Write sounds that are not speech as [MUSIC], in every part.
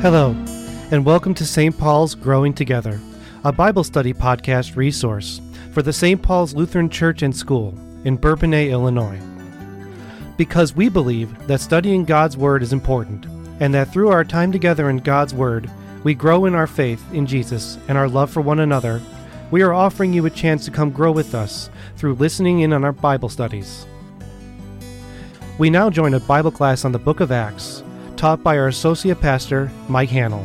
Hello, and welcome to St. Paul's Growing Together, a Bible study podcast resource for the St. Paul's Lutheran Church and School in Bourbonnais, Illinois. Because we believe that studying God's Word is important, and that through our time together in God's Word, we grow in our faith in Jesus and our love for one another, we are offering you a chance to come grow with us through listening in on our Bible studies. We now join a Bible class on the book of Acts taught by our Associate Pastor, Mike Hannell.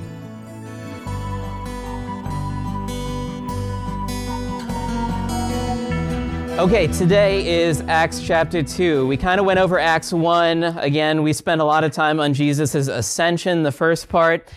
Okay, today is Acts chapter 2. We kind of went over Acts 1. Again, we spent a lot of time on Jesus' ascension, the first part.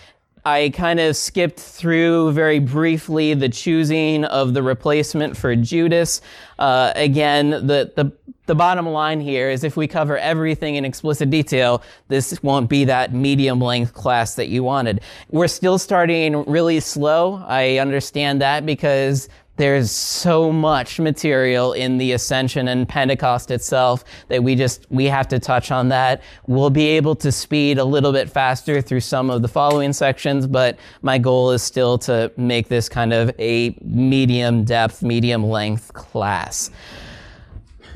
I kind of skipped through very briefly the choosing of the replacement for Judas. Uh, again, the, the the bottom line here is if we cover everything in explicit detail, this won't be that medium length class that you wanted. We're still starting really slow. I understand that because there's so much material in the ascension and pentecost itself that we just we have to touch on that. We'll be able to speed a little bit faster through some of the following sections but my goal is still to make this kind of a medium depth medium length class.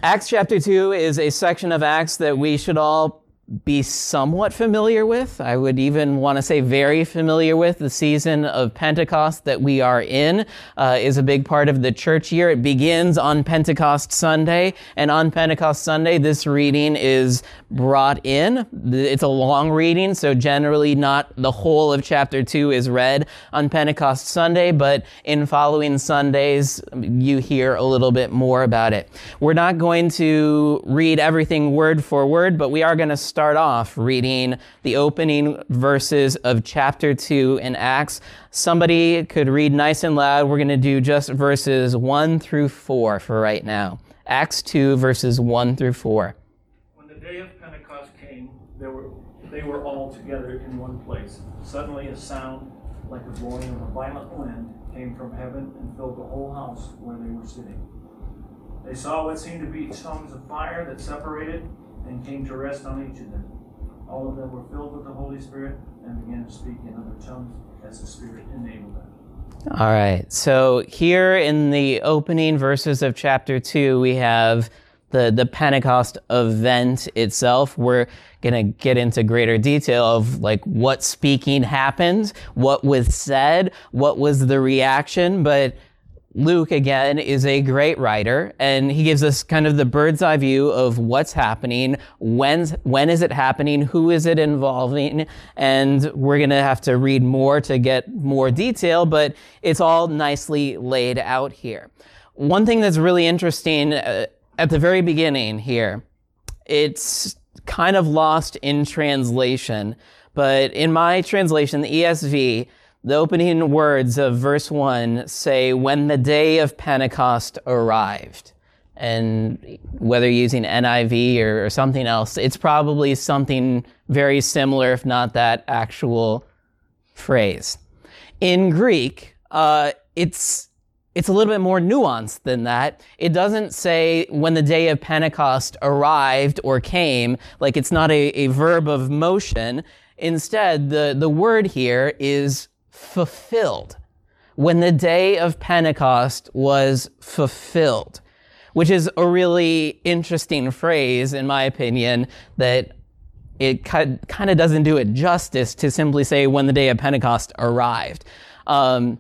Acts chapter 2 is a section of Acts that we should all be somewhat familiar with. I would even want to say very familiar with. The season of Pentecost that we are in uh, is a big part of the church year. It begins on Pentecost Sunday, and on Pentecost Sunday, this reading is brought in. It's a long reading, so generally not the whole of chapter 2 is read on Pentecost Sunday, but in following Sundays, you hear a little bit more about it. We're not going to read everything word for word, but we are going to start off reading the opening verses of chapter 2 in Acts. Somebody could read nice and loud. We're going to do just verses 1 through 4 for right now. Acts 2, verses 1 through 4. When the day of Pentecost came, there were, they were all together in one place. Suddenly, a sound like the blowing of a violent wind came from heaven and filled the whole house where they were sitting. They saw what seemed to be tongues of fire that separated and came to rest on each of them. All of them were filled with the Holy Spirit and began to speak in other tongues as the Spirit enabled them. All right. So here in the opening verses of chapter 2, we have the, the Pentecost event itself. We're going to get into greater detail of like what speaking happened, what was said, what was the reaction, but Luke, again, is a great writer, and he gives us kind of the bird's eye view of what's happening, when's, when is it happening, who is it involving, and we're going to have to read more to get more detail, but it's all nicely laid out here. One thing that's really interesting uh, at the very beginning here, it's kind of lost in translation, but in my translation, the ESV, the opening words of verse 1 say, When the day of Pentecost arrived. And whether using NIV or, or, something else, it's probably something very similar, if not that actual phrase. In Greek, uh, it's it's a little bit more nuanced than that. It doesn't say when the day of Pentecost arrived or came, like it's not a, a verb of motion. Instead, the, the word here is fulfilled. When the day of Pentecost was fulfilled, which is a really interesting phrase, in my opinion, that it kind of doesn't do it justice to simply say when the day of Pentecost arrived. Um,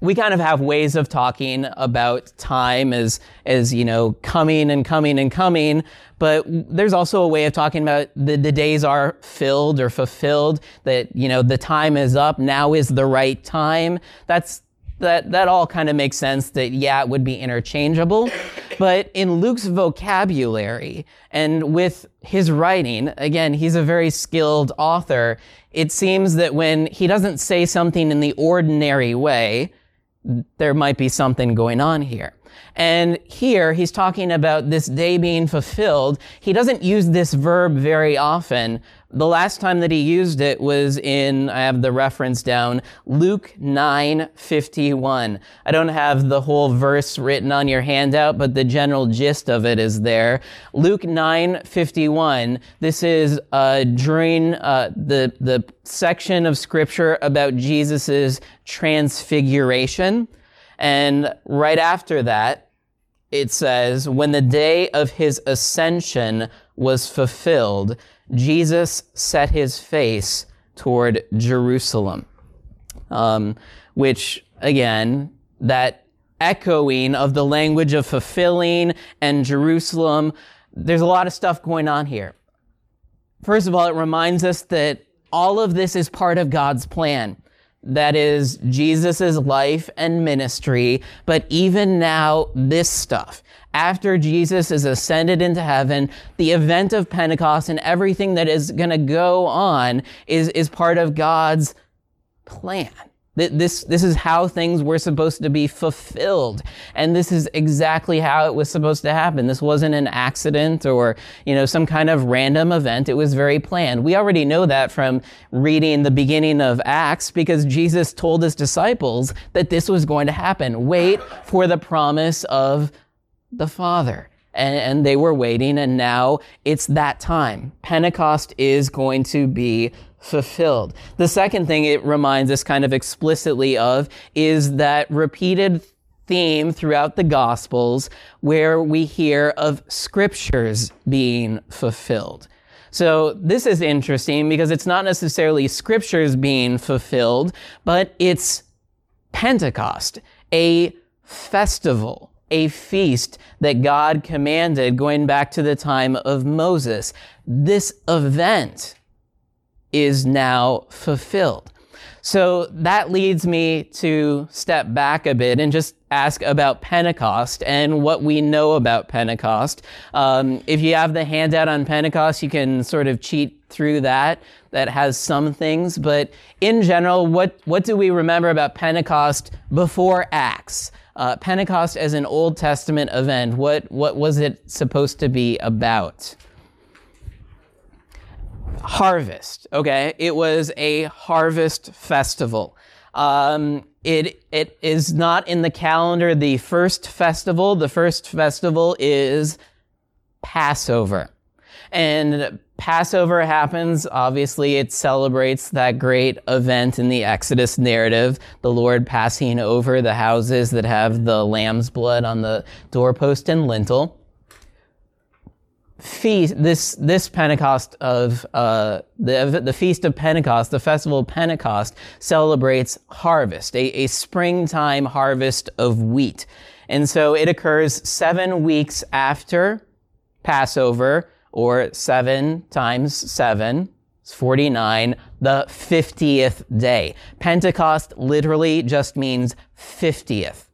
we kind of have ways of talking about time as, as, you know, coming and coming and coming, but there's also a way of talking about the, the days are filled or fulfilled, that, you know, the time is up, now is the right time. That's, that, that all kind of makes sense that, yeah, it would be interchangeable. But in Luke's vocabulary and with his writing, again, he's a very skilled author. It seems that when he doesn't say something in the ordinary way, there might be something going on here. And here he's talking about this day being fulfilled. He doesn't use this verb very often, The last time that he used it was in, I have the reference down, Luke 9 51. I don't have the whole verse written on your handout, but the general gist of it is there. Luke 9 51. This is uh, during uh, the, the section of scripture about Jesus' transfiguration. And right after that, it says, when the day of his ascension was fulfilled, Jesus set his face toward Jerusalem. Um, which, again, that echoing of the language of fulfilling and Jerusalem, there's a lot of stuff going on here. First of all, it reminds us that all of this is part of God's plan. That is Jesus' life and ministry, but even now, this stuff after Jesus is ascended into heaven, the event of Pentecost and everything that is going to go on is, is part of God's plan. This, this is how things were supposed to be fulfilled. And this is exactly how it was supposed to happen. This wasn't an accident or, you know, some kind of random event. It was very planned. We already know that from reading the beginning of Acts because Jesus told his disciples that this was going to happen. Wait for the promise of the Father. And, and, they were waiting, and now it's that time. Pentecost is going to be fulfilled. The second thing it reminds us kind of explicitly of is that repeated theme throughout the Gospels where we hear of scriptures being fulfilled. So this is interesting because it's not necessarily scriptures being fulfilled, but it's Pentecost, a festival a feast that God commanded going back to the time of Moses. This event is now fulfilled. So that leads me to step back a bit and just ask about Pentecost and what we know about Pentecost. Um, if you have the handout on Pentecost, you can sort of cheat through that. That has some things, but in general, what what do we remember about Pentecost before Acts? Uh, Pentecost as an Old Testament event, what, what was it supposed to be about? Harvest, okay? It was a harvest festival. Um, it, it is not in the calendar the first festival. The first festival is Passover. And Passover happens. Obviously, it celebrates that great event in the Exodus narrative, the Lord passing over the houses that have the lamb's blood on the doorpost and lintel. Feast, this, this Pentecost of, uh, the, the Feast of Pentecost, the Festival of Pentecost, celebrates harvest, a, a springtime harvest of wheat. And so it occurs seven weeks after Passover, or 7 times 7 is 49, the 50th day. Pentecost literally just means 50th.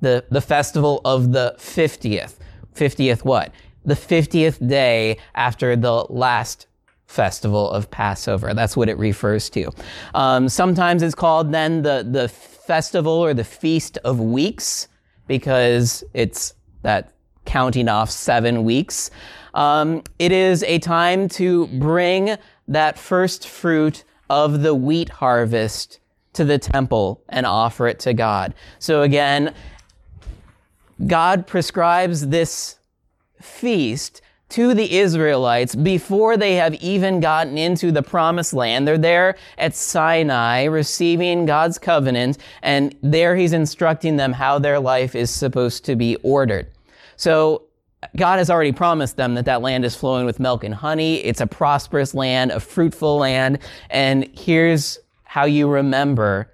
The, the festival of the 50th. 50th what? The 50th day after the last festival of Passover. That's what it refers to. Um, sometimes it's called then the, the festival or the feast of weeks because it's that counting off seven weeks. Um, it is a time to bring that first fruit of the wheat harvest to the temple and offer it to God. So again, God prescribes this feast to the Israelites before they have even gotten into the promised land. They're there at Sinai receiving God's covenant, and there he's instructing them how their life is supposed to be ordered. So God has already promised them that that land is flowing with milk and honey. It's a prosperous land, a fruitful land. And here's how you remember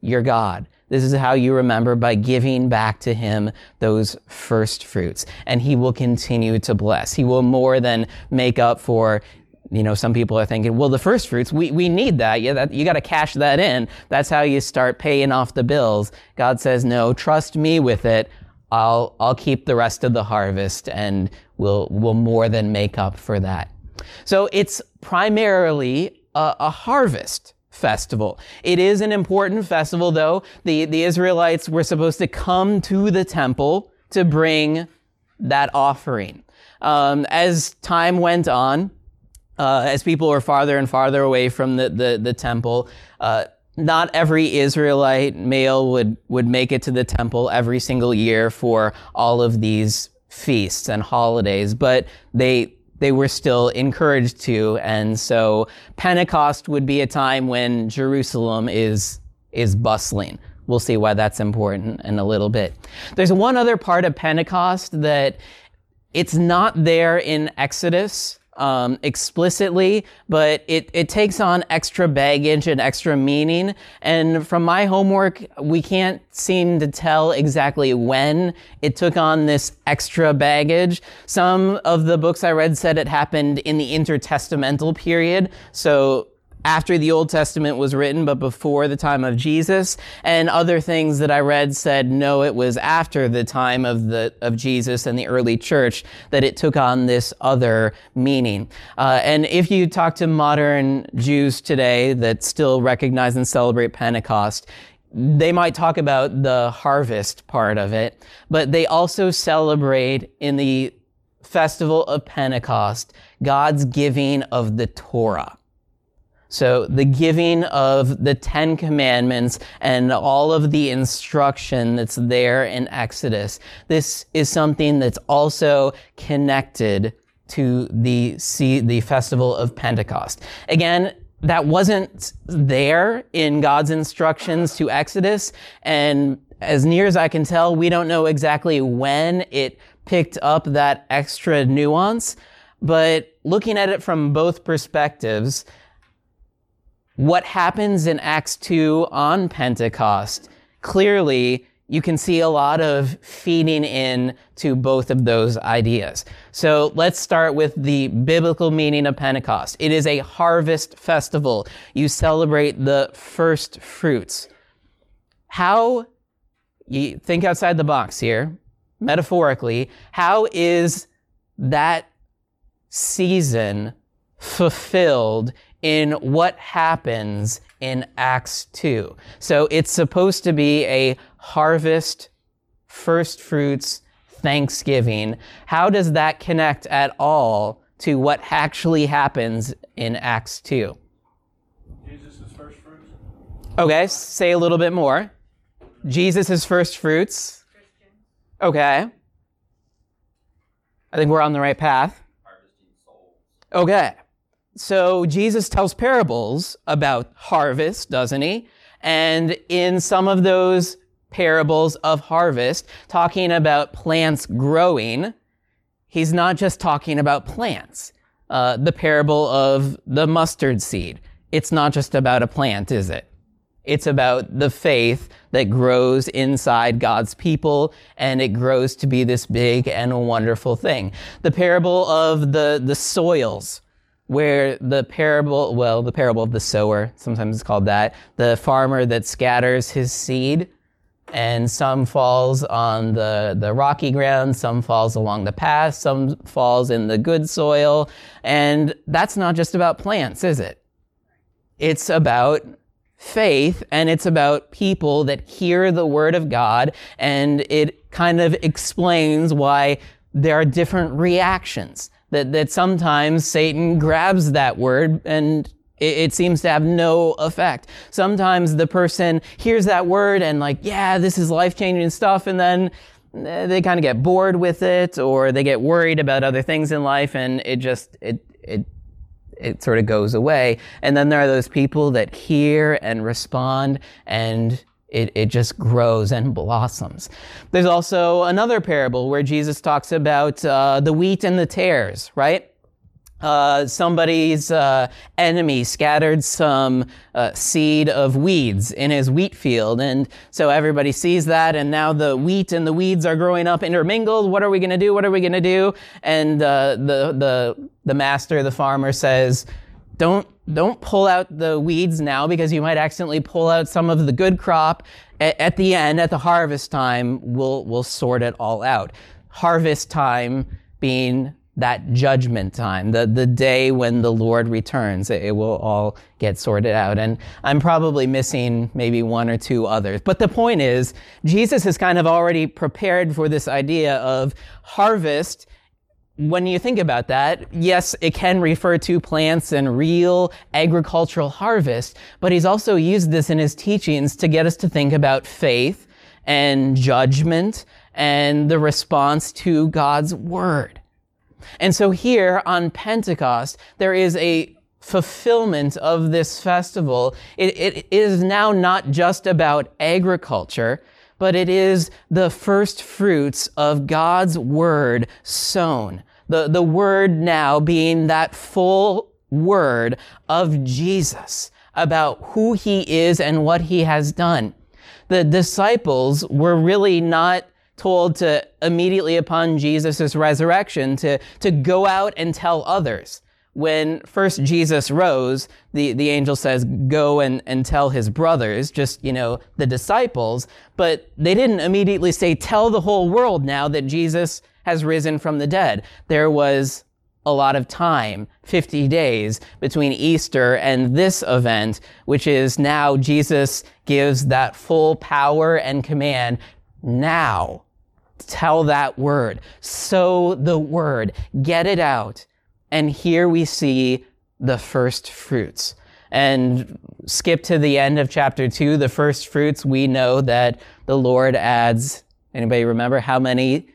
your God. This is how you remember by giving back to him those first fruits. And he will continue to bless. He will more than make up for you know, some people are thinking, well, the first fruits, we, we need that. Yeah, that, you got to cash that in. That's how you start paying off the bills. God says, no, trust me with it. I'll, I'll keep the rest of the harvest and we'll, we'll more than make up for that. So it's primarily a, a harvest festival. It is an important festival though. The, the Israelites were supposed to come to the temple to bring that offering. Um, as time went on, uh, as people were farther and farther away from the, the, the temple. Uh, not every Israelite male would, would make it to the temple every single year for all of these feasts and holidays, but they, they were still encouraged to. And so Pentecost would be a time when Jerusalem is, is bustling. We'll see why that's important in a little bit. There's one other part of Pentecost that it's not there in Exodus um, explicitly, but it, it takes on extra baggage and extra meaning. And from my homework, we can't seem to tell exactly when it took on this extra baggage. Some of the books I read said it happened in the intertestamental period. So after the Old Testament was written, but before the time of Jesus. And other things that I read said, no, it was after the time of the, of Jesus and the early church that it took on this other meaning. Uh, and if you talk to modern Jews today that still recognize and celebrate Pentecost, they might talk about the harvest part of it, but they also celebrate in the festival of Pentecost God's giving of the Torah. So the giving of the Ten Commandments and all of the instruction that's there in Exodus. This is something that's also connected to the, the festival of Pentecost. Again, that wasn't there in God's instructions to Exodus. And as near as I can tell, we don't know exactly when it picked up that extra nuance. But looking at it from both perspectives, what happens in Acts 2 on Pentecost, clearly you can see a lot of feeding in to both of those ideas. So let's start with the biblical meaning of Pentecost. It is a harvest festival. You celebrate the first fruits. How, you think outside the box here, metaphorically, how is that season fulfilled in what happens in Acts 2. So it's supposed to be a harvest, first fruits, thanksgiving. How does that connect at all to what actually happens in Acts 2? Jesus is first fruits. Okay, say a little bit more. Jesus is first fruits. Okay. I think we're on the right path. Okay. So Jesus tells parables about harvest, doesn't he? And in some of those parables of harvest, talking about plants growing, he's not just talking about plants. Uh, the parable of the mustard seed. It's not just about a plant, is it? It's about the faith that grows inside God's people and it grows to be this big and wonderful thing. The parable of the, the soils where the parable, well, the parable of the sower, sometimes it's called that, the farmer that scatters his seed, and some falls on the, the rocky ground, some falls along the path, some falls in the good soil. And that's not just about plants, is it? It's about faith and it's about people that hear the word of God and it kind of explains why there are different reactions that, that sometimes Satan grabs that word and it, it, seems to have no effect. Sometimes the person hears that word and like, yeah, this is life changing stuff. And then eh, they kind of get bored with it or they get worried about other things in life and it just, it, it, it sort of goes away. And then there are those people that hear and respond and it, it just grows and blossoms. There's also another parable where Jesus talks about uh, the wheat and the tares, right? Uh, somebody's uh, enemy scattered some uh, seed of weeds in his wheat field. And so everybody sees that, and now the wheat and the weeds are growing up intermingled. What are we going to do? What are we going to do? And uh, the, the, the master, the farmer says, don't don't pull out the weeds now because you might accidentally pull out some of the good crop. At, at the end, at the harvest time, we'll we'll sort it all out. Harvest time being that judgment time, the, the day when the Lord returns. It, it, will all get sorted out. And I'm probably missing maybe one or two others. But the point is, Jesus has kind of already prepared for this idea of harvest when you think about that, yes, it can refer to plants and real agricultural harvest, but he's also used this in his teachings to get us to think about faith and judgment and the response to God's word. And so here on Pentecost, there is a fulfillment of this festival. It, it is now not just about agriculture, but it is the first fruits of God's word sown. The, the word now being that full word of Jesus about who he is and what he has done. The disciples were really not told to immediately upon Jesus' resurrection to, to go out and tell others. When first Jesus rose, the, the angel says, go and, and tell his brothers, just, you know, the disciples. But they didn't immediately say, tell the whole world now that Jesus has risen from the dead. There was a lot of time, 50 days between Easter and this event, which is now Jesus gives that full power and command now. Tell that word. Sow the word. Get it out. And here we see the first fruits. And skip to the end of chapter two, the first fruits, we know that the Lord adds, anybody remember how many?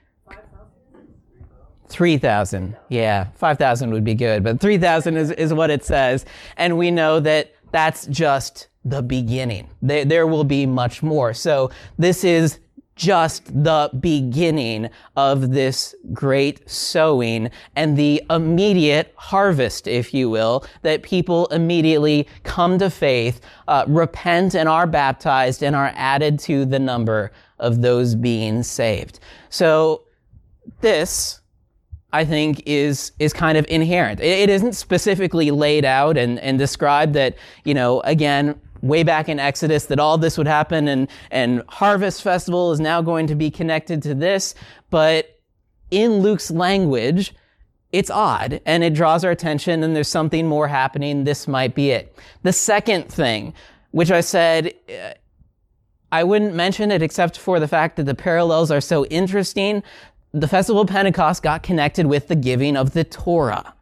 3,000. Yeah, 5,000 would be good, but 3,000 is, is what it says. And we know that that's just the beginning. There, there will be much more. So this is just the beginning of this great sowing and the immediate harvest, if you will, that people immediately come to faith, uh, repent and are baptized and are added to the number of those being saved. So this, I think, is, is kind of inherent. It, it isn't specifically laid out and, and described that, you know, again, way back in Exodus that all this would happen and, and Harvest Festival is now going to be connected to this. But in Luke's language, it's odd and it draws our attention and there's something more happening. This might be it. The second thing, which I said, uh, I wouldn't mention it except for the fact that the parallels are so interesting. The Festival of Pentecost got connected with the giving of the Torah.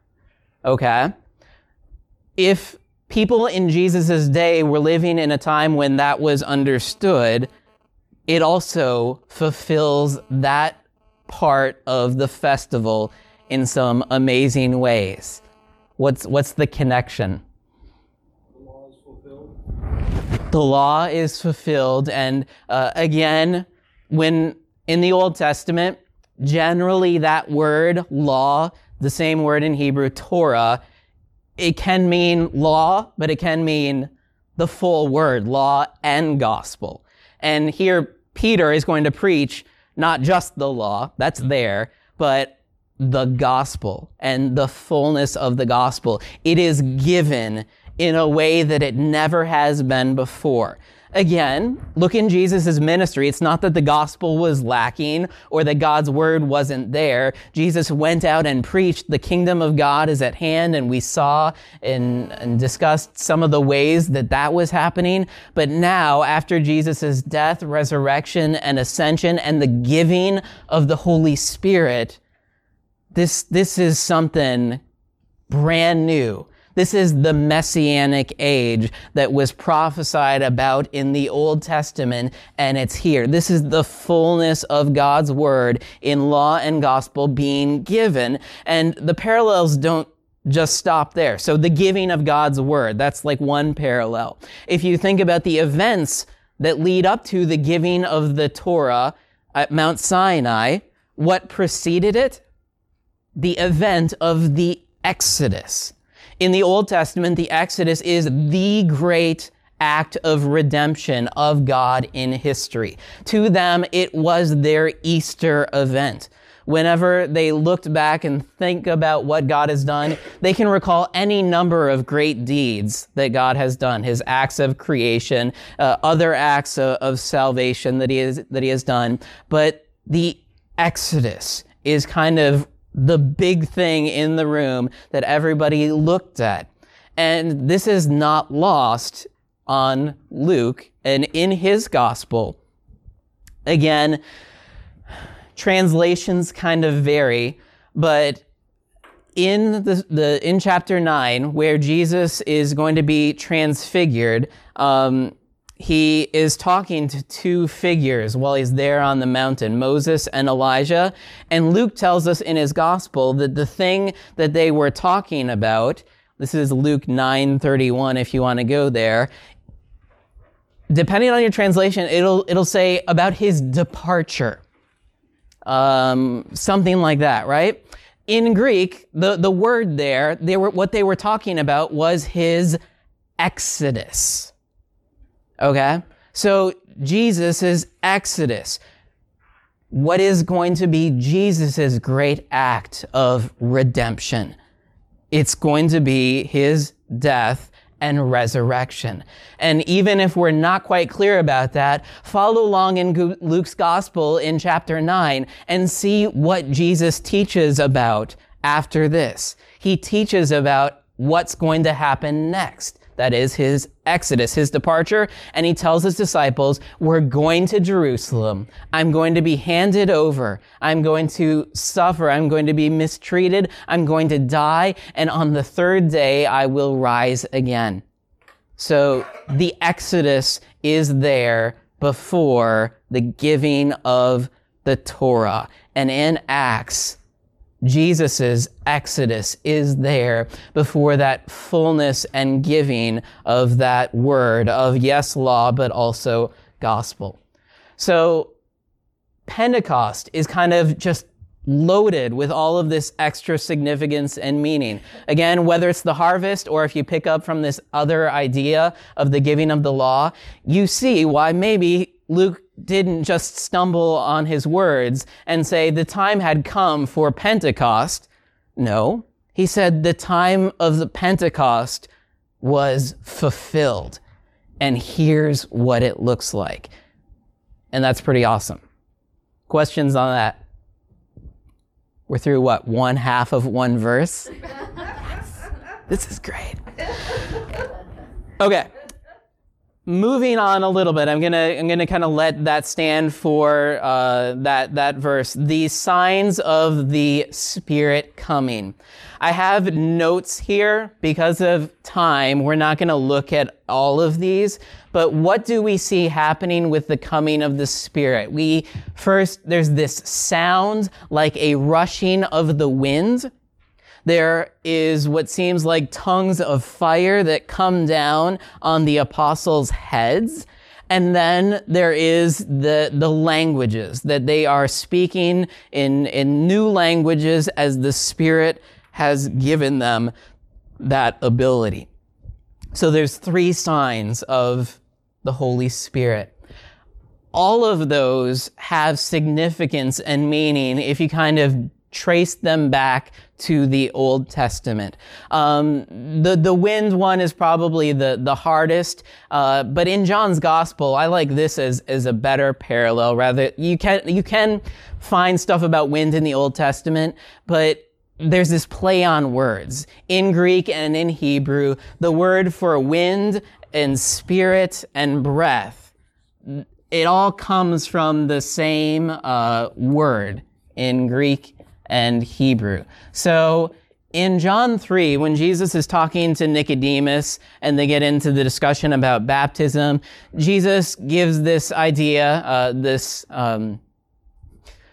Okay? If people in Jesus' day were living in a time when that was understood, it also fulfills that part of the festival in some amazing ways. What's, what's the connection? The law is fulfilled. The law is fulfilled. And uh, again, when in the Old Testament, generally that word law, the same word in Hebrew, Torah, it can mean law, but it can mean the full word, law and gospel. And here Peter is going to preach not just the law, that's mm-hmm. there, but the gospel and the fullness of the gospel. It is given in a way that it never has been before. Again, look in Jesus' ministry. It's not that the gospel was lacking or that God's word wasn't there. Jesus went out and preached the kingdom of God is at hand, and we saw and, and discussed some of the ways that that was happening. But now, after Jesus' death, resurrection, and ascension, and the giving of the Holy Spirit, this, this is something brand new this is the messianic age that was prophesied about in the Old Testament, and it's here. This is the fullness of God's word in law and gospel being given. And the parallels don't just stop there. So the giving of God's word, that's like one parallel. If you think about the events that lead up to the giving of the Torah at Mount Sinai, what preceded it? The event of the Exodus. In the Old Testament, the Exodus is the great act of redemption of God in history. To them, it was their Easter event. Whenever they looked back and think about what God has done, they can recall any number of great deeds that God has done. His acts of creation, uh, other acts of, of salvation that he, has, that he has done. But the Exodus is kind of the big thing in the room that everybody looked at. And this is not lost on Luke and in his gospel. Again, translations kind of vary, but in the, the in chapter 9 where jesus is going to be transfigured um, he is talking to two figures while he's there on the mountain moses and elijah. And luke tells us in his gospel that the thing that they were talking about this is luke 9.31 if you want to go there. Depending on your translation it'll it'll say about his departure. Um, something like that right? In Greek, the, the word there, they were, what they were talking about was his exodus. Okay? So Jesus' is exodus. What is going to be Jesus' great act of redemption? It's going to be his death and resurrection. And even if we're not quite clear about that, follow along in Luke's gospel in chapter 9 and see what Jesus teaches about after this. He teaches about what's going to happen next. That is his exodus, his departure. And he tells his disciples, we're going to Jerusalem. I'm going to be handed over. I'm going to suffer. I'm going to be mistreated. I'm going to die. And on the third day, I will rise again. So the exodus is there before the giving of the Torah. And in Acts, Jesus' exodus is there before that fullness and giving of that word of yes, law, but also gospel. So Pentecost is kind of just loaded with all of this extra significance and meaning. Again, whether it's the harvest or if you pick up from this other idea of the giving of the law, you see why maybe Luke didn't just stumble on his words and say the time had come for Pentecost. No, he said the time of the Pentecost was fulfilled. And here's what it looks like. And that's pretty awesome. Questions on that? We're through what? One half of one verse? yes. [LAUGHS] This is great. Okay moving on a little bit, I'm gonna I'm gonna kind of let that stand for uh, that that verse. The signs of the Spirit coming. I have notes here because of time. We're not to look at all of these, but what do we see happening with the coming of the Spirit? We first there's this sound like a rushing of the wind. There is what seems like tongues of fire that come down on the apostles' heads. And then there is the, the languages that they are speaking in, in new languages as the Spirit has given them that ability. So there's three signs of the Holy Spirit. All of those have significance and meaning if you kind of trace them back to the Old Testament. Um, the the wind one is probably the the hardest, uh, but in John's Gospel, I like this as as a better parallel. Rather, you can you can find stuff about wind in the Old Testament, but there's this play on words in Greek and in Hebrew. The word for wind and spirit and breath, it all comes from the same uh, word in Greek and Hebrew. So in John 3, when Jesus is talking to Nicodemus and they get into the discussion about baptism, Jesus gives this idea, uh, this, um,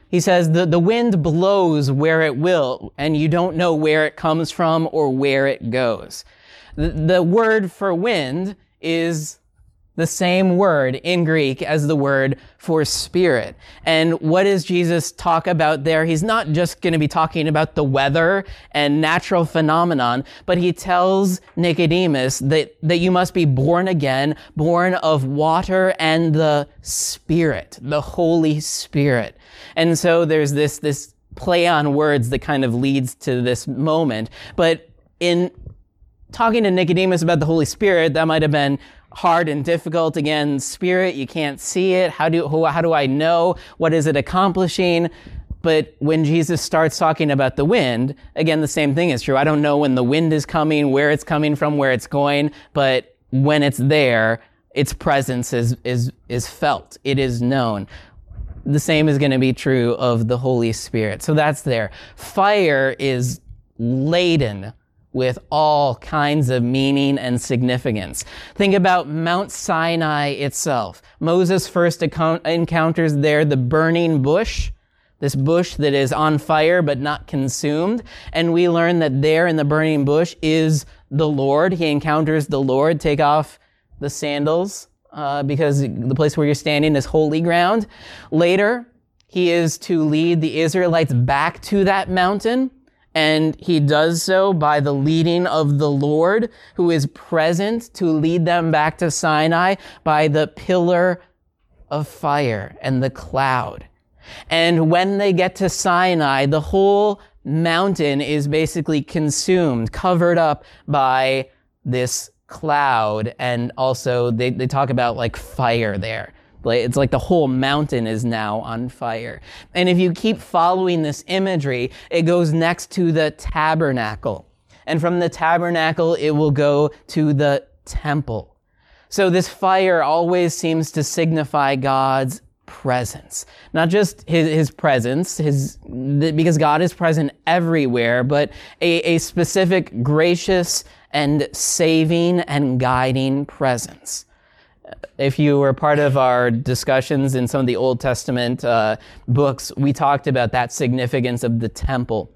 he says, the, the wind blows where it will, and you don't know where it comes from or where it goes. The, the word for wind is the same word in Greek as the word for spirit. And what does Jesus talk about there? He's not just going to be talking about the weather and natural phenomenon, but he tells Nicodemus that, that you must be born again, born of water and the spirit, the Holy Spirit. And so there's this, this play on words that kind of leads to this moment. But in talking to Nicodemus about the Holy Spirit, that might have been, hard and difficult. Again, spirit, you can't see it. How do, how do I know? What is it accomplishing? But when Jesus starts talking about the wind, again, the same thing is true. I don't know when the wind is coming, where it's coming from, where it's going, but when it's there, its presence is, is, is felt. It is known. The same is going to be true of the Holy Spirit. So that's there. Fire is laden with all kinds of meaning and significance. Think about Mount Sinai itself. Moses first encounters there the burning bush, this bush that is on fire but not consumed. And we learn that there in the burning bush is the Lord. He encounters the Lord. Take off the sandals uh, because the place where you're standing is holy ground. Later, he is to lead the Israelites back to that mountain and he does so by the leading of the Lord, who is present to lead them back to Sinai by the pillar of fire and the cloud. And when they get to Sinai, the whole mountain is basically consumed, covered up by this cloud. And also, they, they talk about like fire there. It's like the whole mountain is now on fire. And if you keep following this imagery, it goes next to the tabernacle. And from the tabernacle, it will go to the temple. So this fire always seems to signify God's presence. Not just his, his presence, his, because God is present everywhere, but a, a specific gracious and saving and guiding presence if you were part of our discussions in some of the Old Testament uh, books, we talked about that significance of the temple.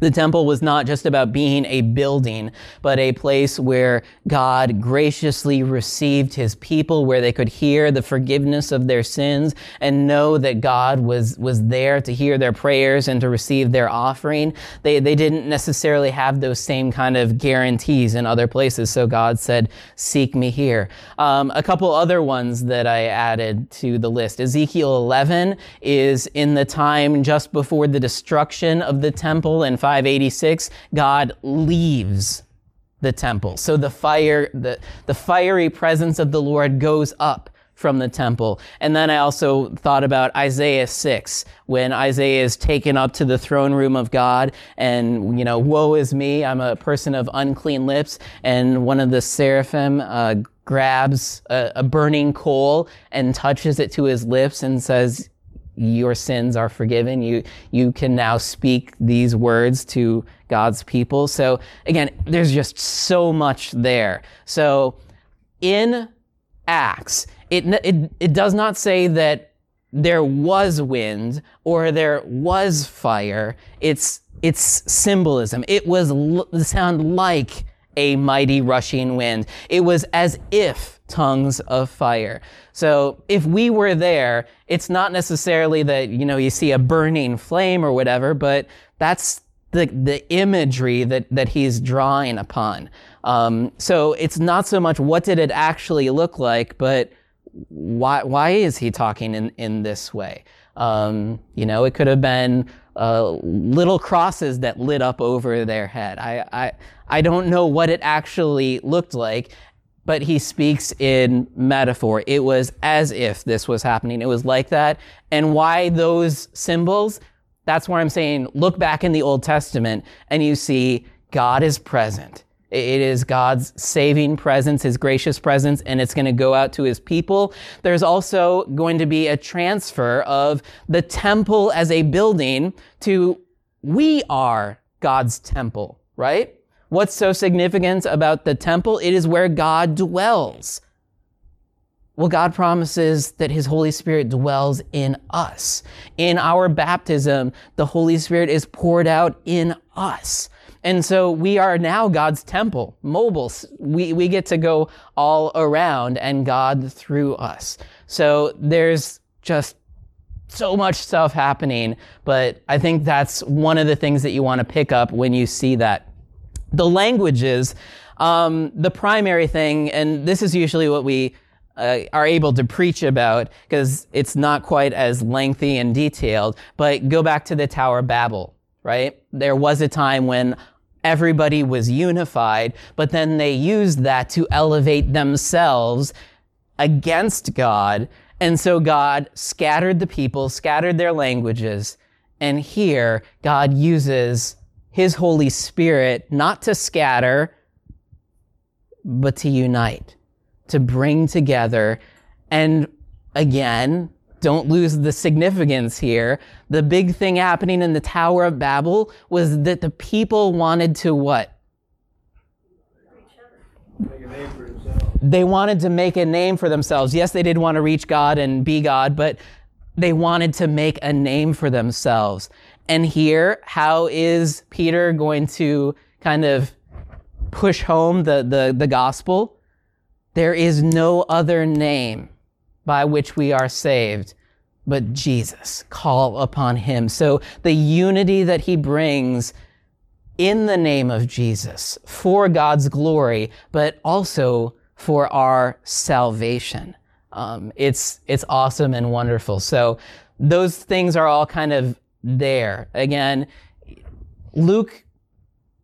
The temple was not just about being a building, but a place where God graciously received his people, where they could hear the forgiveness of their sins and know that God was, was there to hear their prayers and to receive their offering. They, they didn't necessarily have those same kind of guarantees in other places. So God said, seek me here. Um, a couple other ones that I added to the list. Ezekiel 11 is in the time just before the destruction of the temple and 586, God leaves the temple. So the fire, the, the fiery presence of the Lord goes up from the temple. And then I also thought about Isaiah 6, when Isaiah is taken up to the throne room of God and, you know, woe is me, I'm a person of unclean lips. And one of the seraphim, uh, grabs a, a burning coal and touches it to his lips and says, your sins are forgiven. You, you can now speak these words to God's people. So again, there's just so much there. So in Acts, it, it, it does not say that there was wind or there was fire. It's, it's symbolism. It was l- sound like a mighty rushing wind. It was as if tongues of fire. So if we were there, it's not necessarily that, you know, you see a burning flame or whatever, but that's the, the imagery that, that he's drawing upon. Um, so it's not so much what did it actually look like, but why, why is he talking in, in this way? Um, you know, it could have been uh, little crosses that lit up over their head. I, I, I don't know what it actually looked like but he speaks in metaphor. It was as if this was happening. It was like that. And why those symbols? That's where I'm saying look back in the Old Testament and you see God is present. It is God's saving presence, His gracious presence, and it's going to go out to His people. There's also going to be a transfer of the temple as a building to we are God's temple, right? What's so significant about the temple? It is where God dwells. Well, God promises that His Holy Spirit dwells in us. In our baptism, the Holy Spirit is poured out in us. And so we are now God's temple, mobile. We, we get to go all around and God through us. So there's just so much stuff happening, but I think that's one of the things that you want to pick up when you see that the languages, um, the primary thing, and this is usually what we uh, are able to preach about because it's not quite as lengthy and detailed, but go back to the Tower of Babel, right? There was a time when everybody was unified, but then they used that to elevate themselves against God. And so God scattered the people, scattered their languages. And here, God uses his Holy Spirit not to scatter, but to unite, to bring together. And again, don't lose the significance here. The big thing happening in the Tower of Babel was that the people wanted to what? They wanted to make a name for themselves. Yes, they did want to reach God and be God, but they wanted to make a name for themselves. And here, how is Peter going to kind of push home the, the, the gospel? There is no other name by which we are saved but Jesus. Call upon him. So the unity that he brings in the name of Jesus for God's glory, but also for our salvation. Um, it's it's awesome and wonderful. So those things are all kind of there. Again, Luke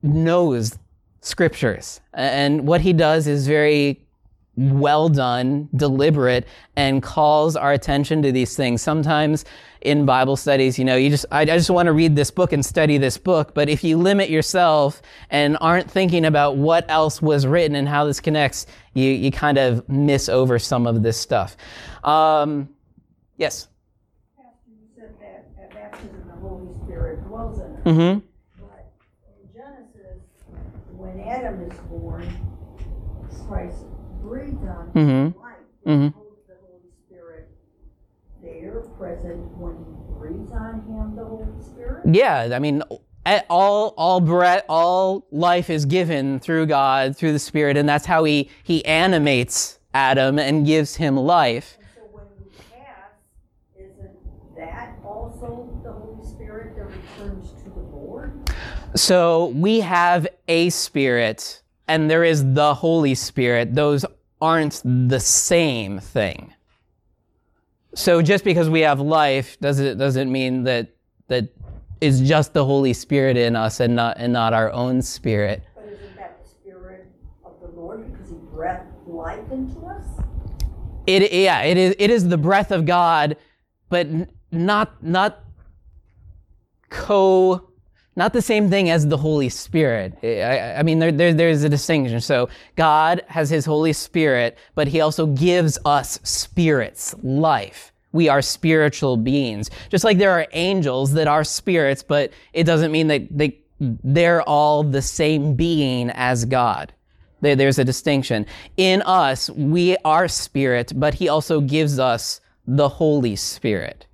knows scriptures, and what he does is very well done, deliberate, and calls our attention to these things. Sometimes in Bible studies, you know, you just, I, I just want to read this book and study this book. But if you limit yourself and aren't thinking about what else was written and how this connects, you, you kind of miss over some of this stuff. Um, yes. Pastor, you said that at baptism the Holy Spirit dwells in us. Mm-hmm. But in Genesis, when Adam is born, Christ breathes on Mhm. him life. Mhm. The Holy Spirit there, present when he breathes on him, the Holy Spirit. Yeah, I mean, all all breath, all life is given through God, through the Spirit, and that's how he he animates Adam and gives him life. And so when we pass, isn't that also the Holy Spirit that returns to the Lord? So we have a spirit and there is the Holy Spirit. Those aren't the same thing. So just because we have life doesn't doesn't mean that that is just the Holy Spirit in us and not and not our own spirit. But isn't that the Spirit of the Lord because he breathed life into us? It yeah, it is it is the breath of God, but not not co not the same thing as the Holy Spirit. I, I- mean, there, there, there's a distinction. So God has His Holy Spirit, but He also gives us spirits, life. We are spiritual beings. Just like there are angels that are spirits, but it doesn't mean that they, they're all the same being as God. There, there's a distinction. In us, we are spirit, but He also gives us the Holy Spirit.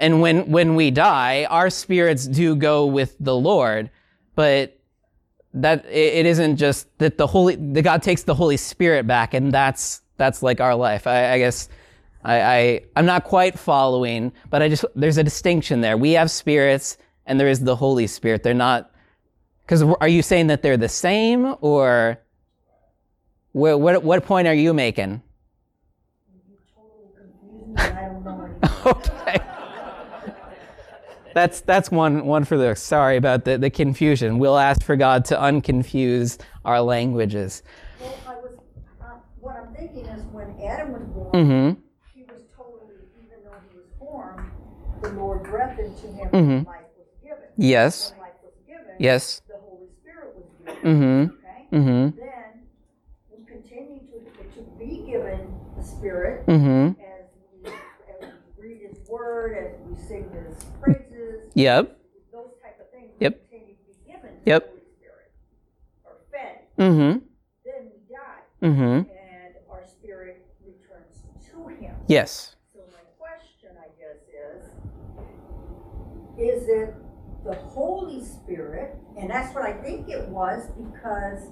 And when, when we die, our spirits do go with the Lord, but that it, isn't just that the Holy, that God takes the Holy Spirit back, and that's that's like our life. I, I guess I, I I'm not quite following, but I just there's a distinction there. We have spirits, and there is the Holy Spirit. They're not because are you saying that they're the same, or what what, what point are you making? Total confusion, and I don't know anything. [LAUGHS] Okay. That's that's one one for the sorry about the, the confusion. We'll ask for God to unconfuse our languages. Well, I was, uh, what I'm thinking is when Adam was born, Mm-hmm. he was totally, even though he was formed, the Lord breathed into him, mm-hmm. life was given. Yes. When life was given, Yes. the Holy Spirit was given. Mm-hmm. Okay? Mm-hmm. Then we continue to, to be given the Spirit Mm-hmm. as we, as we read His Word, as we sing His praises, Yep. those type of things. Yep. Continue to be given Yep. the Holy Spirit or fed. Mm-hmm. Then we die. Mm-hmm. and our spirit returns to him. Yes. So my question, I guess, is, is it the Holy Spirit? And that's what I think it was because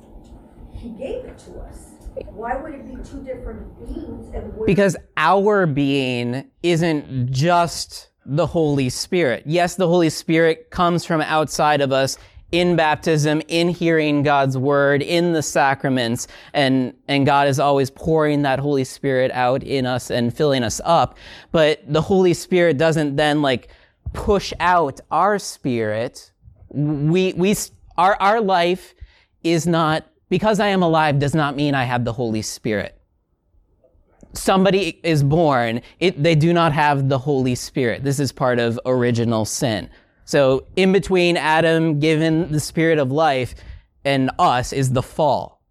he gave it to us. Why would it be two different beings Because our being isn't just the Holy Spirit. Yes, the Holy Spirit comes from outside of us in baptism, in hearing God's word, in the sacraments, and, and God is always pouring that Holy Spirit out in us and filling us up. But the Holy Spirit doesn't then like push out our spirit. We, we, our, our life is not, because I am alive does not mean I have the Holy Spirit somebody is born, it, they do not have the Holy Spirit. This is part of original sin. So, in between Adam given the spirit of life and us is the fall.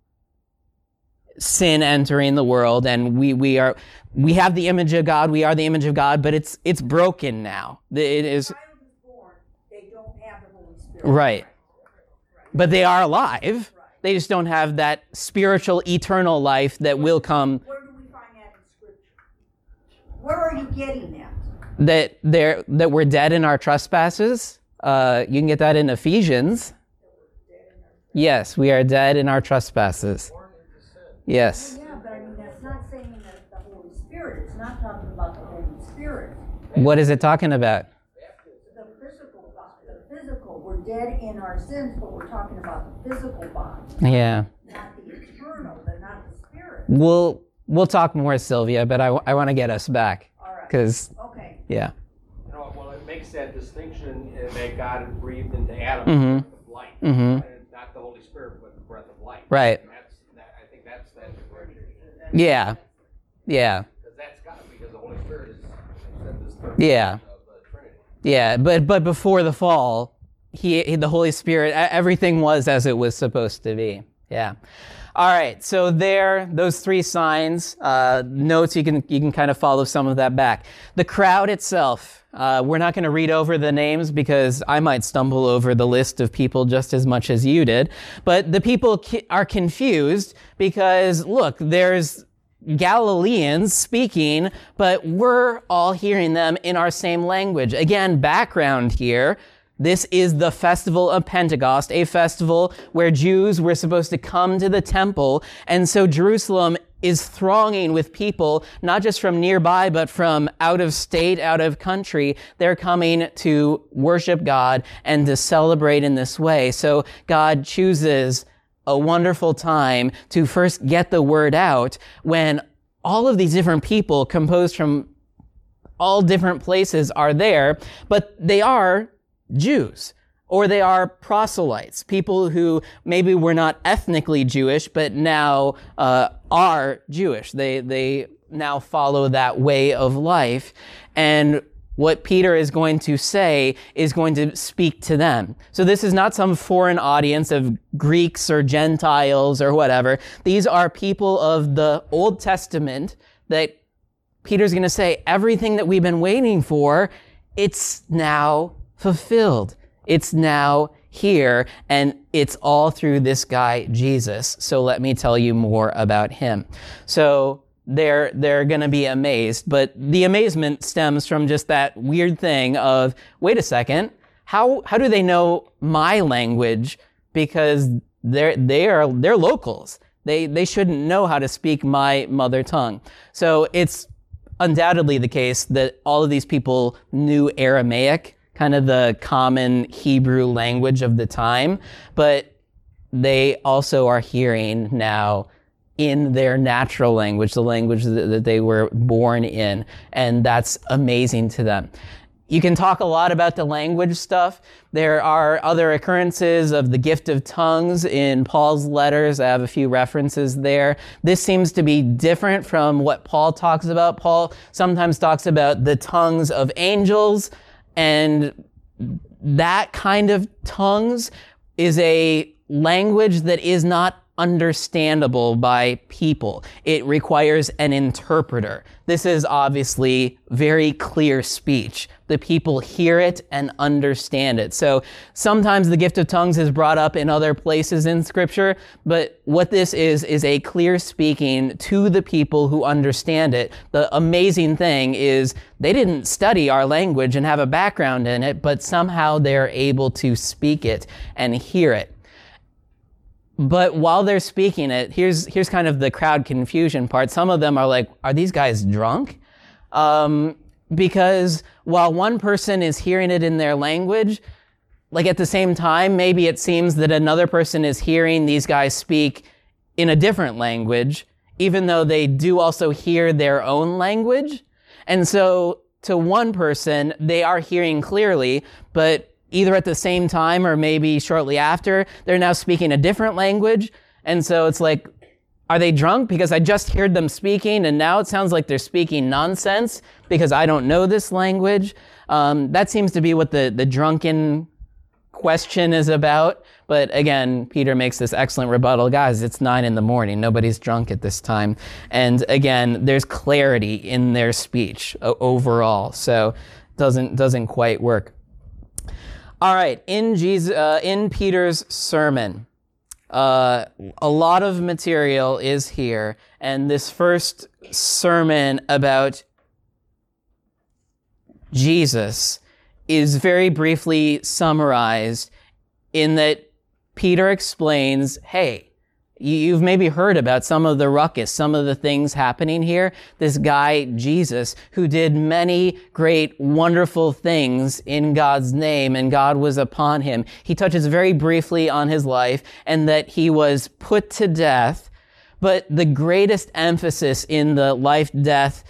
sin entering the world and we, we are we have the image of God, we are the image of God, but it's it's broken now. It is born, they don't have the Holy Spirit. right. But they are alive. They just don't have that spiritual eternal life that will come Where do we find that in Scripture? Where are you getting that? that they're that we're dead in our trespasses. Uh, you can get that in Ephesians. Yes, we are dead in our trespasses. Yes. Yeah, but I mean, that's not saying that the Holy Spirit, it's not talking about the Holy Spirit. What is it talking about? The physical, body, the physical, we're dead in our sins, but we're talking about the physical body, Yeah. not the eternal, the not the spirit. We'll we'll talk more, Sylvia, but I, I want to get us back All right. because Okay. yeah. You know, well, it makes that distinction uh, that God breathed into Adam Mhm. the breath of life, Mhm. And not the Holy Spirit, but the breath of life. Right. And that's, that, I think that's that differentiation. Yeah. Yeah. Because that's got because the Holy Spirit is said this third Yeah. of the Trinity. Yeah, but but before the fall, he, he the Holy Spirit, everything was as it was supposed to be. Yeah. All right. So there, those three signs, uh, notes. You can you can kind of follow some of that back. The crowd itself. Uh, we're not going to read over the names because I might stumble over the list of people just as much as you did. But the people ki- are confused because look, there's Galileans speaking, but we're all hearing them in our same language. Again, background here. This is the festival of Pentecost, a festival where Jews were supposed to come to the temple. And so Jerusalem is thronging with people, not just from nearby, but from out of state, out of country. They're coming to worship God and to celebrate in this way. So God chooses a wonderful time to first get the word out when all of these different people composed from all different places are there, but they are Jews or they are proselytes, people who maybe were not ethnically Jewish, but now uh, are Jewish. They they now follow that way of life, and what Peter is going to say is going to speak to them. So this is not some foreign audience of Greeks or Gentiles or whatever. These are people of the Old Testament that Peter's going to say everything that we've been waiting for, it's now fulfilled. It's now here, and it's all through this guy, Jesus. So let me tell you more about him. So they're, they're going to be amazed, but the amazement stems from just that weird thing of, wait a second, how, how do they know my language? Because they're, they are, they're locals. They, they shouldn't know how to speak my mother tongue. So it's undoubtedly the case that all of these people knew Aramaic, kind of the common Hebrew language of the time, but they also are hearing now in their natural language, the language that, they were born in, and that's amazing to them. You can talk a lot about the language stuff. There are other occurrences of the gift of tongues in Paul's letters. I have a few references there. This seems to be different from what Paul talks about. Paul sometimes talks about the tongues of angels, and that kind of tongues is a language that is not understandable by people. It requires an interpreter. This is obviously very clear speech. The people hear it and understand it. So sometimes the gift of tongues is brought up in other places in scripture, but what this is, is a clear speaking to the people who understand it. The amazing thing is they didn't study our language and have a background in it, but somehow they're able to speak it and hear it. But while they're speaking it, here's here's kind of the crowd confusion part. Some of them are like, "Are these guys drunk?" Um, because while one person is hearing it in their language, like at the same time, maybe it seems that another person is hearing these guys speak in a different language, even though they do also hear their own language. And so, to one person, they are hearing clearly, but either at the same time or maybe shortly after, they're now speaking a different language. And so it's like, are they drunk? Because I just heard them speaking and now it sounds like they're speaking nonsense because I don't know this language. Um, that seems to be what the, the drunken question is about. But again, Peter makes this excellent rebuttal. Guys, it's nine in the morning. Nobody's drunk at this time. And again, there's clarity in their speech overall. So doesn't, doesn't quite work. All right. In Jesus, uh, in Peter's sermon, uh, a lot of material is here. And this first sermon about Jesus is very briefly summarized in that Peter explains, hey, You've maybe heard about some of the ruckus, some of the things happening here. This guy, Jesus, who did many great, wonderful things in God's name and God was upon him. He touches very briefly on his life and that he was put to death. But the greatest emphasis in the life, death,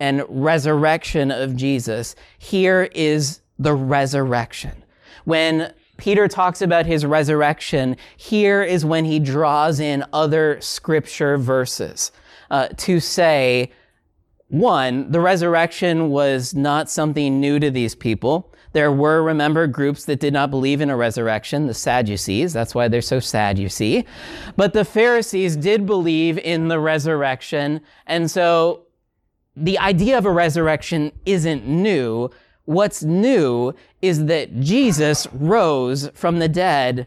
and resurrection of Jesus here is the resurrection. When Peter talks about his resurrection. Here is when he draws in other scripture verses uh, to say, one, the resurrection was not something new to these people. There were, remember, groups that did not believe in a resurrection, the Sadducees. That's why they're so sad, you see. But the Pharisees did believe in the resurrection. And so the idea of a resurrection isn't new. What's new is that Jesus rose from the dead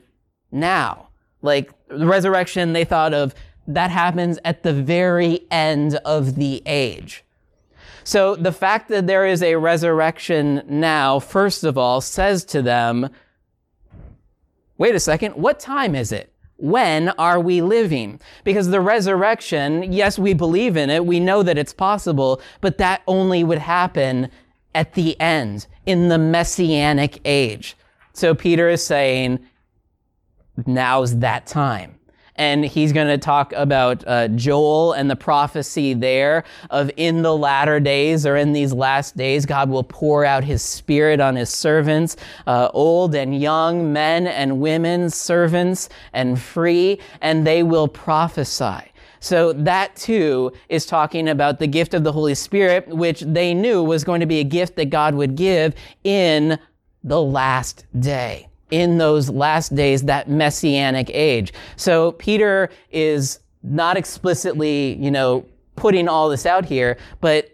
now. Like the resurrection, they thought of that happens at the very end of the age. So the fact that there is a resurrection now, first of all, says to them, wait a second, what time is it? When are we living? Because the resurrection, yes, we believe in it. We know that it's possible, but that only would happen at the end, in the messianic age. So Peter is saying, now's that time. And he's going to talk about uh, Joel and the prophecy there of in the latter days or in these last days, God will pour out his spirit on his servants, uh, old and young, men and women, servants and free, and they will prophesy. So that too is talking about the gift of the Holy Spirit, which they knew was going to be a gift that God would give in the last day, in those last days, that messianic age. So Peter is not explicitly, you know, putting all this out here, but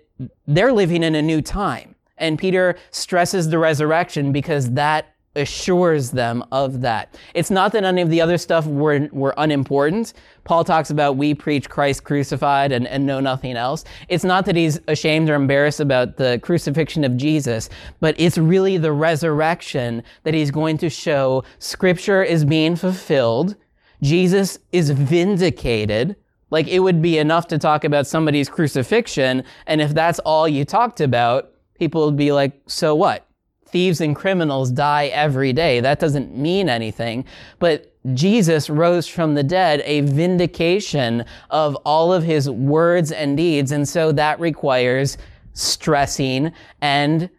they're living in a new time. And Peter stresses the resurrection because that assures them of that. It's not that any of the other stuff were, were unimportant. Paul talks about we preach Christ crucified and, and know nothing else. It's not that he's ashamed or embarrassed about the crucifixion of Jesus, but it's really the resurrection that he's going to show scripture is being fulfilled. Jesus is vindicated. Like it would be enough to talk about somebody's crucifixion. And if that's all you talked about, people would be like, so what? Thieves and criminals die every day. That doesn't mean anything. But Jesus rose from the dead, a vindication of all of his words and deeds. And so that requires stressing. And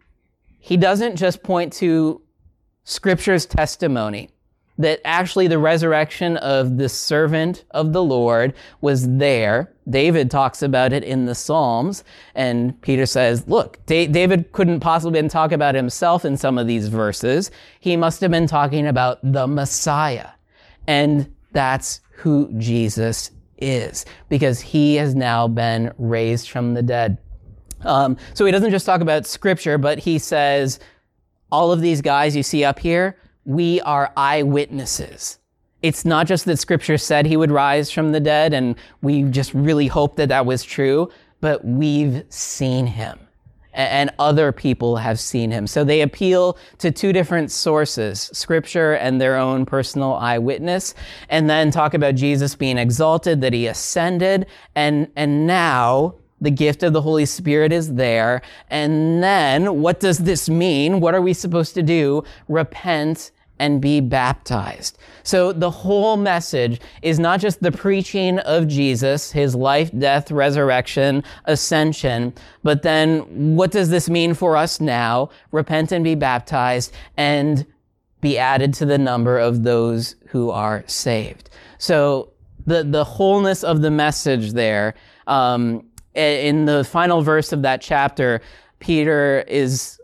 he doesn't just point to scripture's testimony that actually the resurrection of the servant of the Lord was there. David talks about it in the Psalms, and Peter says, look, David couldn't possibly been talking about himself in some of these verses. He must have been talking about the Messiah. And that's who Jesus is, because he has now been raised from the dead. Um, so he doesn't just talk about scripture, but he says, all of these guys you see up here, we are eyewitnesses. It's not just that scripture said he would rise from the dead and we just really hope that that was true, but we've seen him and other people have seen him. So they appeal to two different sources, scripture and their own personal eyewitness, and then talk about Jesus being exalted, that he ascended, and, and now the gift of the Holy Spirit is there. And then what does this mean? What are we supposed to do? Repent and be baptized. So the whole message is not just the preaching of Jesus, his life, death, resurrection, ascension, but then what does this mean for us now? Repent and be baptized and be added to the number of those who are saved. So the, the wholeness of the message there, um, in the final verse of that chapter, Peter is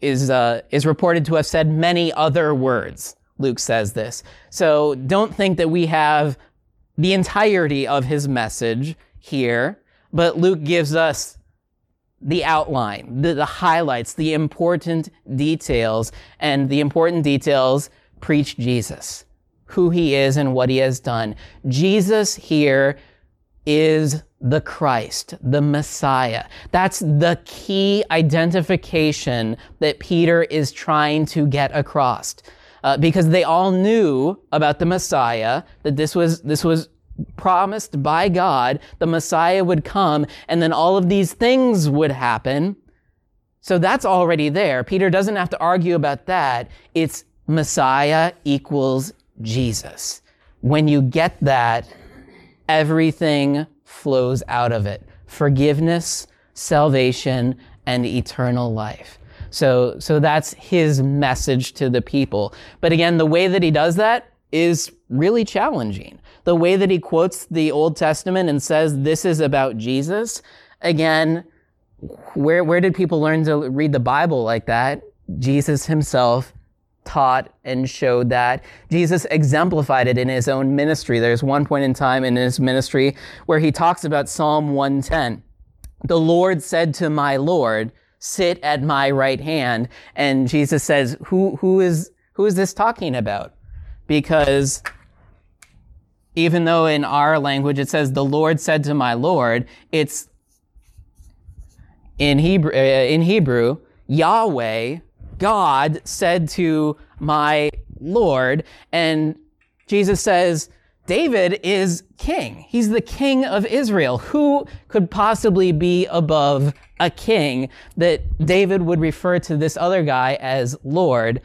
is, uh, is reported to have said many other words. Luke says this. So don't think that we have the entirety of his message here, but Luke gives us the outline, the, the highlights, the important details, and the important details preach Jesus, who he is and what he has done. Jesus here is the Christ, the Messiah. That's the key identification that Peter is trying to get across. Uh, because they all knew about the Messiah, that this was, this was promised by God, the Messiah would come, and then all of these things would happen. So that's already there. Peter doesn't have to argue about that. It's Messiah equals Jesus. When you get that, everything flows out of it forgiveness, salvation, and eternal life. So, so that's his message to the people. But again, the way that he does that is really challenging the way that he quotes the Old Testament and says this is about Jesus, again, where, where did people learn to read the Bible like that? Jesus himself taught and showed that. Jesus exemplified it in his own ministry. There's one point in time in his ministry where he talks about Psalm 110. The Lord said to my Lord, sit at my right hand. And Jesus says, who, who is, who is this talking about? Because even though in our language it says, the Lord said to my Lord, it's in Hebrew, uh, in Hebrew, Yahweh, God said to my Lord, and Jesus says, David is king. He's the king of Israel. Who could possibly be above a king that David would refer to this other guy as Lord?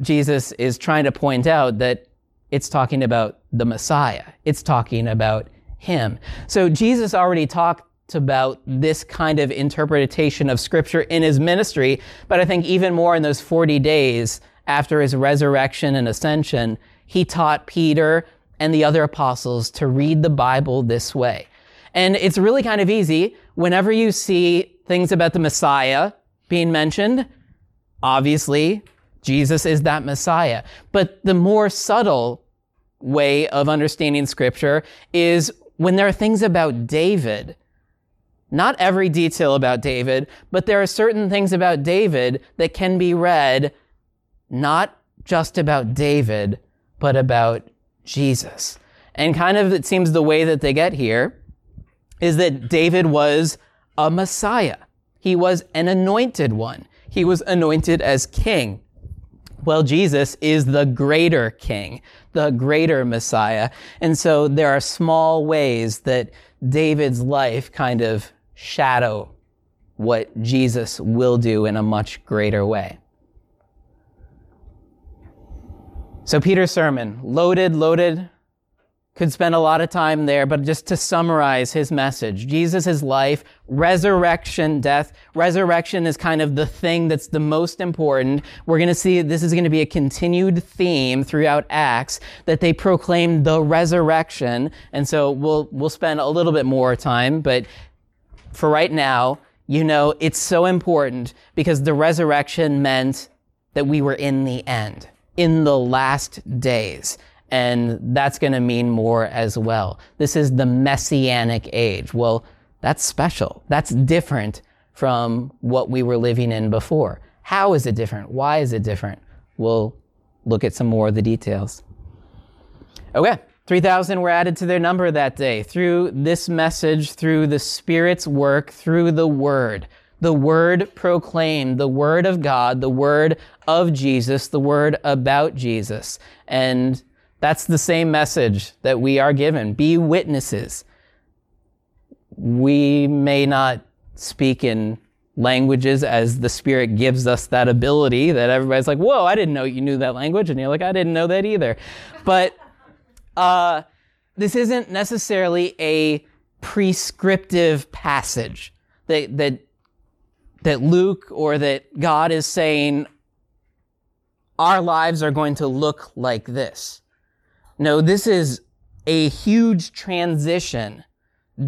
Jesus is trying to point out that it's talking about the Messiah. It's talking about him. So Jesus already talked about this kind of interpretation of scripture in his ministry, but I think even more in those 40 days after his resurrection and ascension, he taught Peter and the other apostles to read the Bible this way. And it's really kind of easy. Whenever you see things about the Messiah being mentioned, obviously Jesus is that Messiah. But the more subtle way of understanding scripture is when there are things about David. Not every detail about David, but there are certain things about David that can be read not just about David, but about Jesus. And kind of it seems the way that they get here is that David was a Messiah. He was an anointed one. He was anointed as king. Well, Jesus is the greater king, the greater Messiah. And so there are small ways that David's life kind of shadow what Jesus will do in a much greater way. So, Peter's sermon, loaded, loaded could spend a lot of time there, but just to summarize his message, Jesus' life, resurrection, death. Resurrection is kind of the thing that's the most important. We're going to see this is going to be a continued theme throughout Acts that they proclaim the resurrection. And so we'll, we'll spend a little bit more time, but for right now, you know, it's so important because the resurrection meant that we were in the end, in the last days and that's going to mean more as well. This is the messianic age. Well, that's special. That's different from what we were living in before. How is it different? Why is it different? We'll look at some more of the details. Okay, 3,000 were added to their number that day through this message, through the Spirit's work, through the Word. The Word proclaimed, the Word of God, the Word of Jesus, the Word about Jesus. And that's the same message that we are given. Be witnesses. We may not speak in languages as the Spirit gives us that ability that everybody's like, whoa, I didn't know you knew that language. And you're like, I didn't know that either. But uh, this isn't necessarily a prescriptive passage that, that, that Luke or that God is saying, our lives are going to look like this. No, this is a huge transition,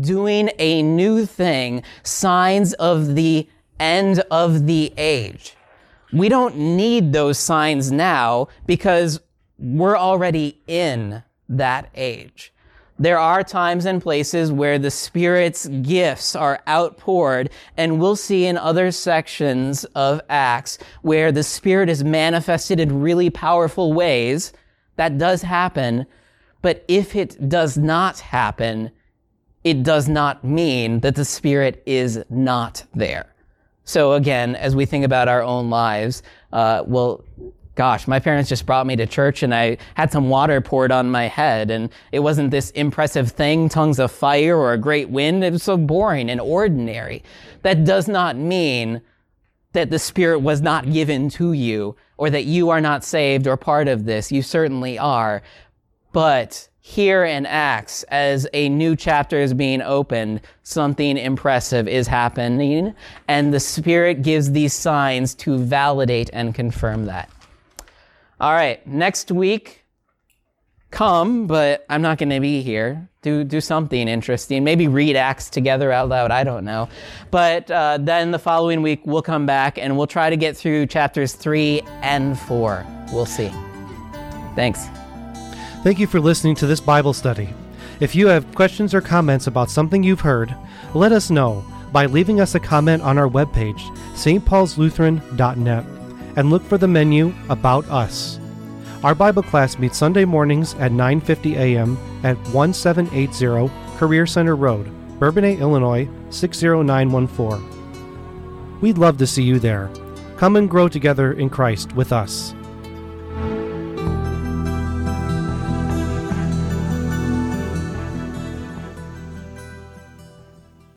doing a new thing, signs of the end of the age. we don't need those signs now because we're already in that age. There are times and places where the Spirit's gifts are outpoured, and we'll see in other sections of Acts where the Spirit is manifested in really powerful ways. That does happen. But if it does not happen, it does not mean that the Spirit is not there. So again, as we think about our own lives, uh, well, gosh, my parents just brought me to church and I had some water poured on my head and it wasn't this impressive thing, tongues of fire or a great wind. It was so boring and ordinary. That does not mean that the Spirit was not given to you or that you are not saved or part of this. You certainly are. But here in Acts, as a new chapter is being opened, something impressive is happening, and the Spirit gives these signs to validate and confirm that. All right, next week, come, but I'm not going to be here. Do, do something interesting. Maybe read Acts together out loud. I don't know. But uh, then the following week, we'll come back and we'll try to get through chapters three and four. We'll see. Thanks. Thank you for listening to this Bible study. If you have questions or comments about something you've heard, let us know by leaving us a comment on our webpage, stpaulslutheran.net and look for the menu About Us. Our Bible class meets Sunday mornings at 9:50 a.m. at 1780 Career Center Road, Bourbonnais, Illinois 60914. We'd love to see you there. Come and grow together in Christ with us.